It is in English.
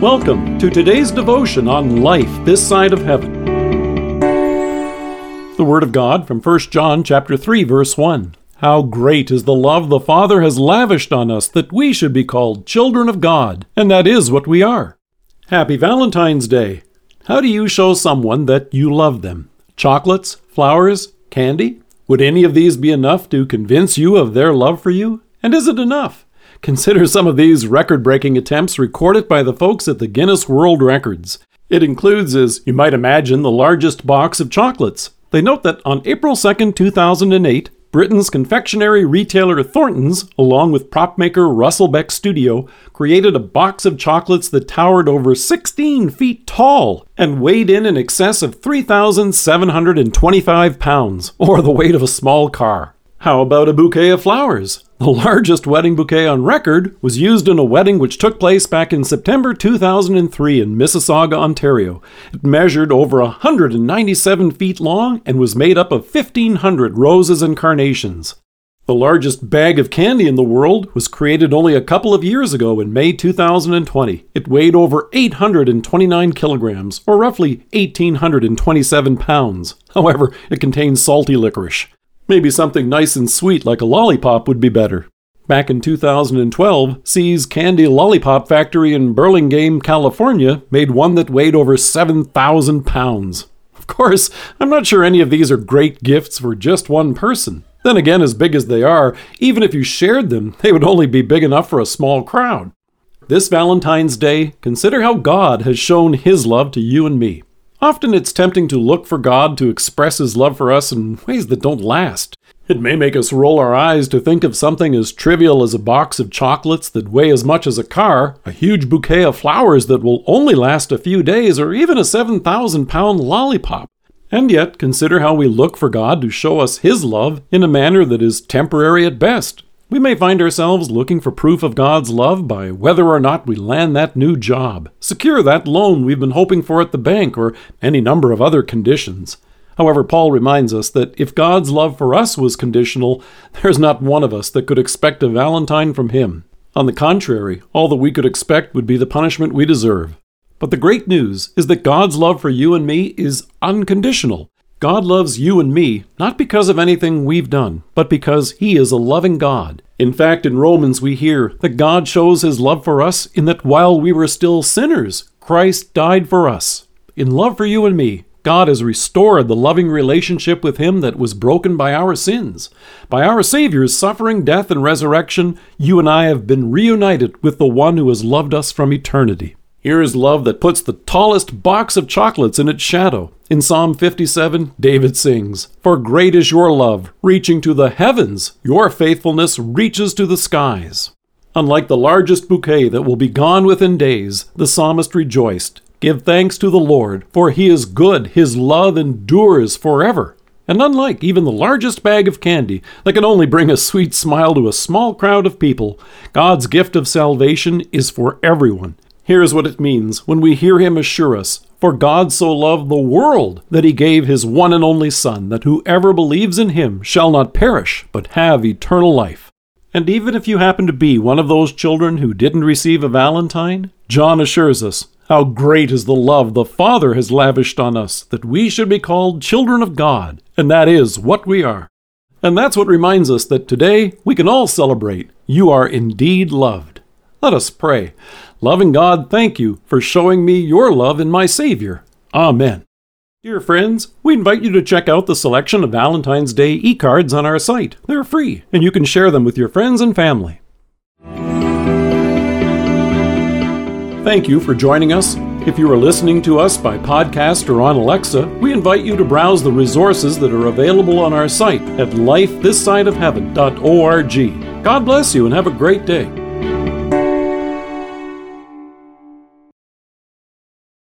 Welcome to today's devotion on life this side of heaven. The word of God from 1 John chapter 3 verse 1. How great is the love the Father has lavished on us that we should be called children of God, and that is what we are. Happy Valentine's Day. How do you show someone that you love them? Chocolates, flowers, candy? Would any of these be enough to convince you of their love for you? And is it enough? Consider some of these record breaking attempts recorded by the folks at the Guinness World Records. It includes, as you might imagine, the largest box of chocolates. They note that on April 2, 2008, Britain's confectionery retailer Thornton's, along with prop maker Russell Beck Studio, created a box of chocolates that towered over 16 feet tall and weighed in in excess of 3,725 pounds, or the weight of a small car. How about a bouquet of flowers? The largest wedding bouquet on record was used in a wedding which took place back in September 2003 in Mississauga, Ontario. It measured over 197 feet long and was made up of 1,500 roses and carnations. The largest bag of candy in the world was created only a couple of years ago in May 2020. It weighed over 829 kilograms, or roughly 1,827 pounds. However, it contains salty licorice. Maybe something nice and sweet like a lollipop would be better. Back in 2012, See's Candy Lollipop Factory in Burlingame, California, made one that weighed over 7,000 pounds. Of course, I'm not sure any of these are great gifts for just one person. Then again, as big as they are, even if you shared them, they would only be big enough for a small crowd. This Valentine's Day, consider how God has shown His love to you and me. Often it's tempting to look for God to express His love for us in ways that don't last. It may make us roll our eyes to think of something as trivial as a box of chocolates that weigh as much as a car, a huge bouquet of flowers that will only last a few days, or even a 7,000 pound lollipop. And yet, consider how we look for God to show us His love in a manner that is temporary at best. We may find ourselves looking for proof of God's love by whether or not we land that new job, secure that loan we've been hoping for at the bank, or any number of other conditions. However, Paul reminds us that if God's love for us was conditional, there's not one of us that could expect a Valentine from Him. On the contrary, all that we could expect would be the punishment we deserve. But the great news is that God's love for you and me is unconditional. God loves you and me not because of anything we've done, but because He is a loving God. In fact, in Romans we hear that God shows His love for us in that while we were still sinners, Christ died for us. In love for you and me, God has restored the loving relationship with Him that was broken by our sins. By our Savior's suffering, death, and resurrection, you and I have been reunited with the one who has loved us from eternity. Here is love that puts the tallest box of chocolates in its shadow. In Psalm 57, David sings, For great is your love, reaching to the heavens, your faithfulness reaches to the skies. Unlike the largest bouquet that will be gone within days, the psalmist rejoiced. Give thanks to the Lord, for he is good, his love endures forever. And unlike even the largest bag of candy that can only bring a sweet smile to a small crowd of people, God's gift of salvation is for everyone. Here is what it means when we hear him assure us For God so loved the world that he gave his one and only Son, that whoever believes in him shall not perish, but have eternal life. And even if you happen to be one of those children who didn't receive a Valentine, John assures us how great is the love the Father has lavished on us that we should be called children of God, and that is what we are. And that's what reminds us that today we can all celebrate you are indeed loved. Let us pray. Loving God, thank you for showing me your love in my Savior. Amen. Dear friends, we invite you to check out the selection of Valentine's Day e cards on our site. They're free, and you can share them with your friends and family. Thank you for joining us. If you are listening to us by podcast or on Alexa, we invite you to browse the resources that are available on our site at lifethissideofheaven.org. God bless you and have a great day.